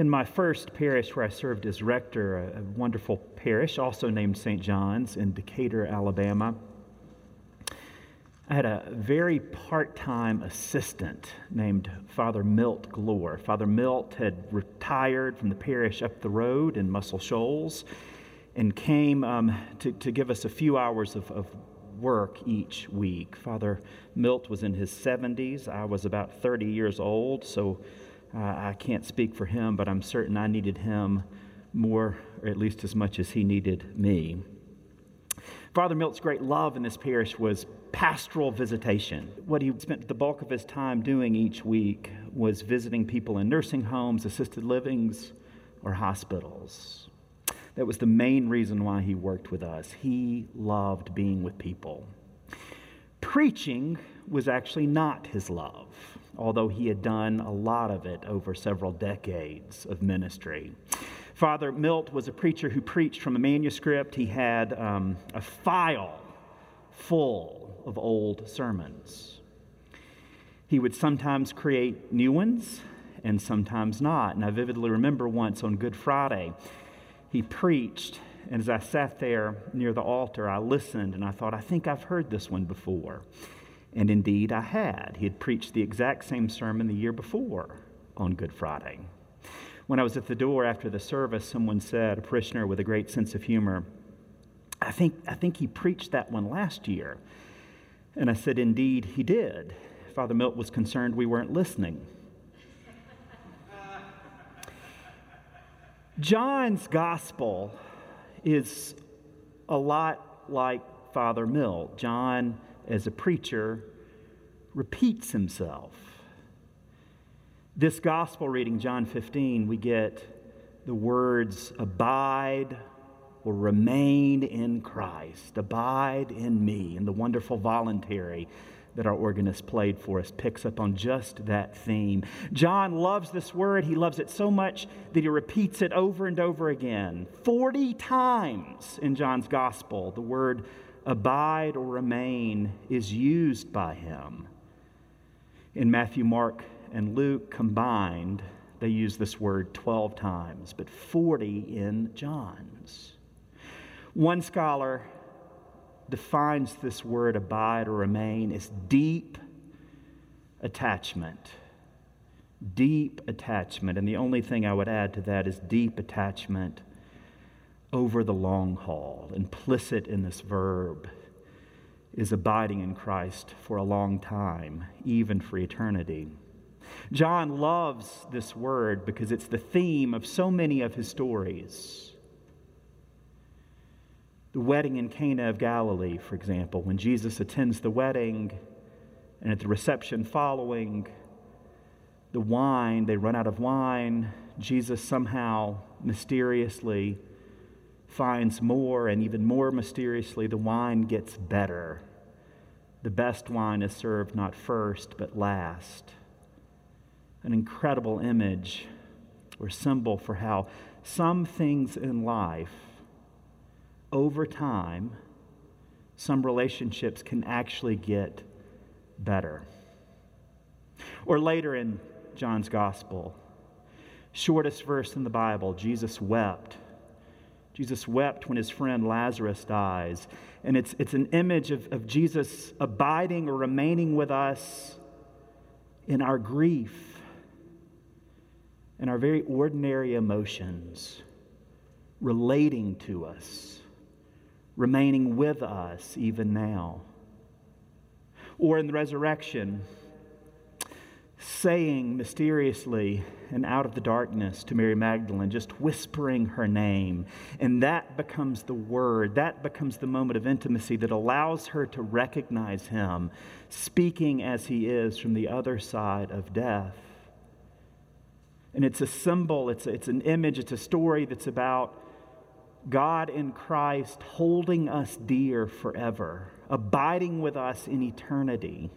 In my first parish where I served as rector, a wonderful parish, also named St. John's in Decatur, Alabama, I had a very part time assistant named Father Milt Glore. Father Milt had retired from the parish up the road in Muscle Shoals and came um, to, to give us a few hours of, of work each week. Father Milt was in his 70s. I was about 30 years old, so uh, I can't speak for him, but I'm certain I needed him more, or at least as much as he needed me. Father Milt's great love in this parish was pastoral visitation. What he spent the bulk of his time doing each week was visiting people in nursing homes, assisted livings, or hospitals. That was the main reason why he worked with us. He loved being with people. Preaching was actually not his love although he had done a lot of it over several decades of ministry. Father Milt was a preacher who preached from a manuscript. He had um, a file full of old sermons. He would sometimes create new ones and sometimes not. And I vividly remember once on Good Friday, he preached, and as I sat there near the altar, I listened and I thought, I think I've heard this one before. And indeed, I had. He had preached the exact same sermon the year before on Good Friday. When I was at the door after the service, someone said, a parishioner with a great sense of humor, I think, I think he preached that one last year. And I said, Indeed, he did. Father Milt was concerned we weren't listening. John's gospel is a lot like Father Milt. John as a preacher repeats himself. This gospel reading, John 15, we get the words abide or remain in Christ, abide in me. And the wonderful voluntary that our organist played for us picks up on just that theme. John loves this word. He loves it so much that he repeats it over and over again. 40 times in John's gospel, the word abide or remain is used by him. In Matthew, Mark, and Luke combined, they use this word 12 times, but 40 in John's. One scholar defines this word abide or remain as deep attachment. Deep attachment. And the only thing I would add to that is deep attachment over the long haul. Implicit in this verb is abiding in Christ for a long time, even for eternity. John loves this word because it's the theme of so many of his stories. The wedding in Cana of Galilee, for example, when Jesus attends the wedding and at the reception following, the wine, they run out of wine. Jesus somehow mysteriously finds more, and even more mysteriously, the wine gets better. The best wine is served not first, but last. An incredible image or symbol for how some things in life, over time, some relationships can actually get better. Or later in John's Gospel, shortest verse in the Bible, Jesus wept Jesus wept when his friend Lazarus dies. And it's, it's an image of, of Jesus abiding or remaining with us in our grief, in our very ordinary emotions, relating to us, remaining with us even now. Or in the resurrection, saying mysteriously and out of the darkness to Mary Magdalene, just whispering her name. And that becomes the word, that becomes the moment of intimacy that allows her to recognize him speaking as he is from the other side of death. And it's a symbol, it's, it's an image, it's a story that's about God in Christ holding us dear forever, abiding with us in eternity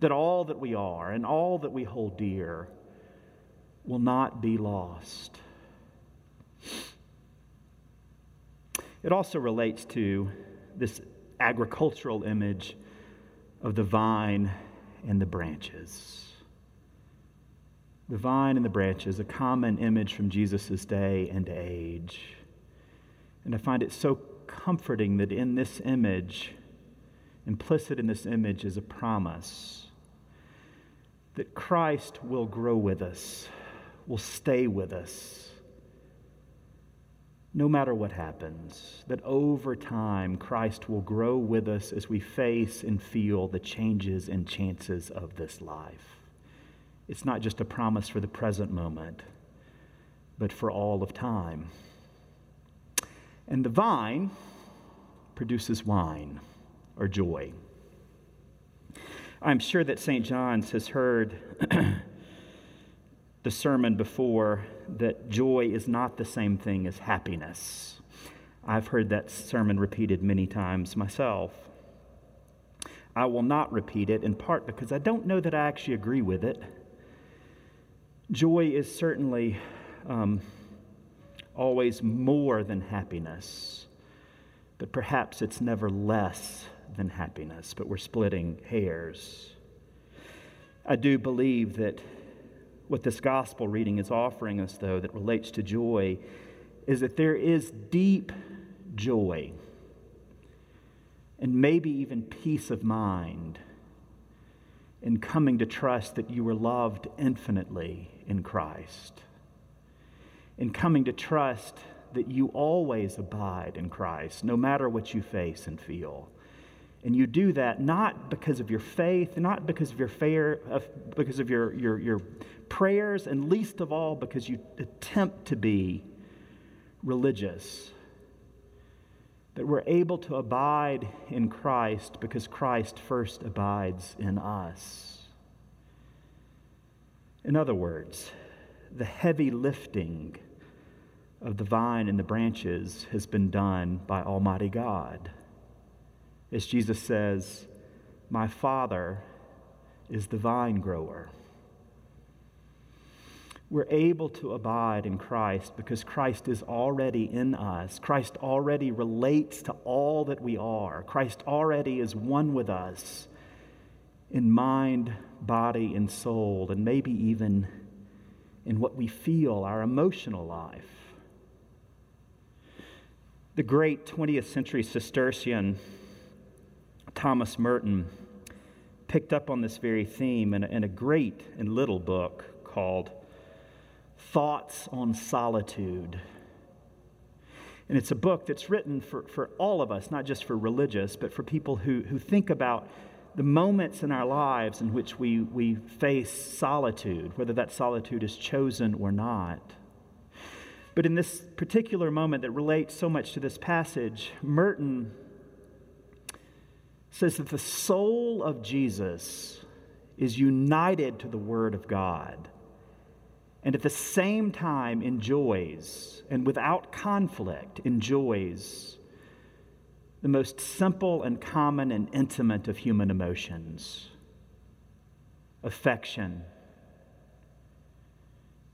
that all that we are and all that we hold dear will not be lost. It also relates to this agricultural image of the vine and the branches. The vine and the branches, a common image from Jesus' day and age. And I find it so comforting that in this image, implicit in this image, is a promise that Christ will grow with us, will stay with us, no matter what happens. That over time, Christ will grow with us as we face and feel the changes and chances of this life. It's not just a promise for the present moment, but for all of time. And the vine produces wine or joy. I'm sure that St. John's has heard the sermon before that joy is not the same thing as happiness. I've heard that sermon repeated many times myself. I will not repeat it in part because I don't know that I actually agree with it. Joy is certainly um, always more than happiness, but perhaps it's never less than happiness, but we're splitting hairs. I do believe that what this gospel reading is offering us, though, that relates to joy, is that there is deep joy and maybe even peace of mind in coming to trust that you were loved infinitely in Christ, in coming to trust that you always abide in Christ, no matter what you face and feel. And you do that not because of your faith, not because of your fair, because of your, your, your prayers, and least of all because you attempt to be religious. That we're able to abide in Christ because Christ first abides in us. In other words, the heavy lifting of the vine and the branches has been done by Almighty God. As Jesus says, My Father is the vine grower. We're able to abide in Christ because Christ is already in us. Christ already relates to all that we are. Christ already is one with us in mind, body, and soul, and maybe even in what we feel, our emotional life. The great 20th century Cistercian Thomas Merton picked up on this very theme in a, in a great and little book called Thoughts on Solitude. And it's a book that's written for, for all of us, not just for religious, but for people who, who think about the moments in our lives in which we, we face solitude, whether that solitude is chosen or not. But in this particular moment that relates so much to this passage, Merton says that the soul of Jesus is united to the Word of God and at the same time enjoys and without conflict enjoys the most simple and common and intimate of human emotions affection,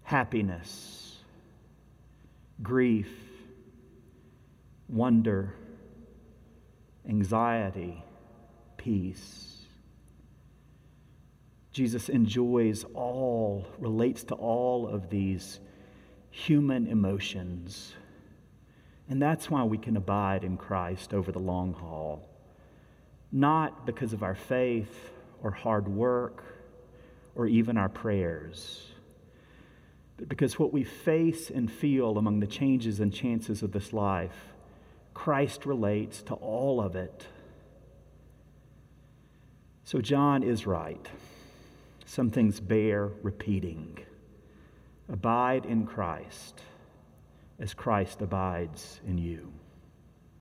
happiness, grief, wonder, anxiety, peace. Jesus enjoys all, relates to all of these human emotions and that's why we can abide in Christ over the long haul. Not because of our faith or hard work or even our prayers, but because what we face and feel among the changes and chances of this life, Christ relates to all of it. So John is right. Some things bear repeating. Abide in Christ as Christ abides in you.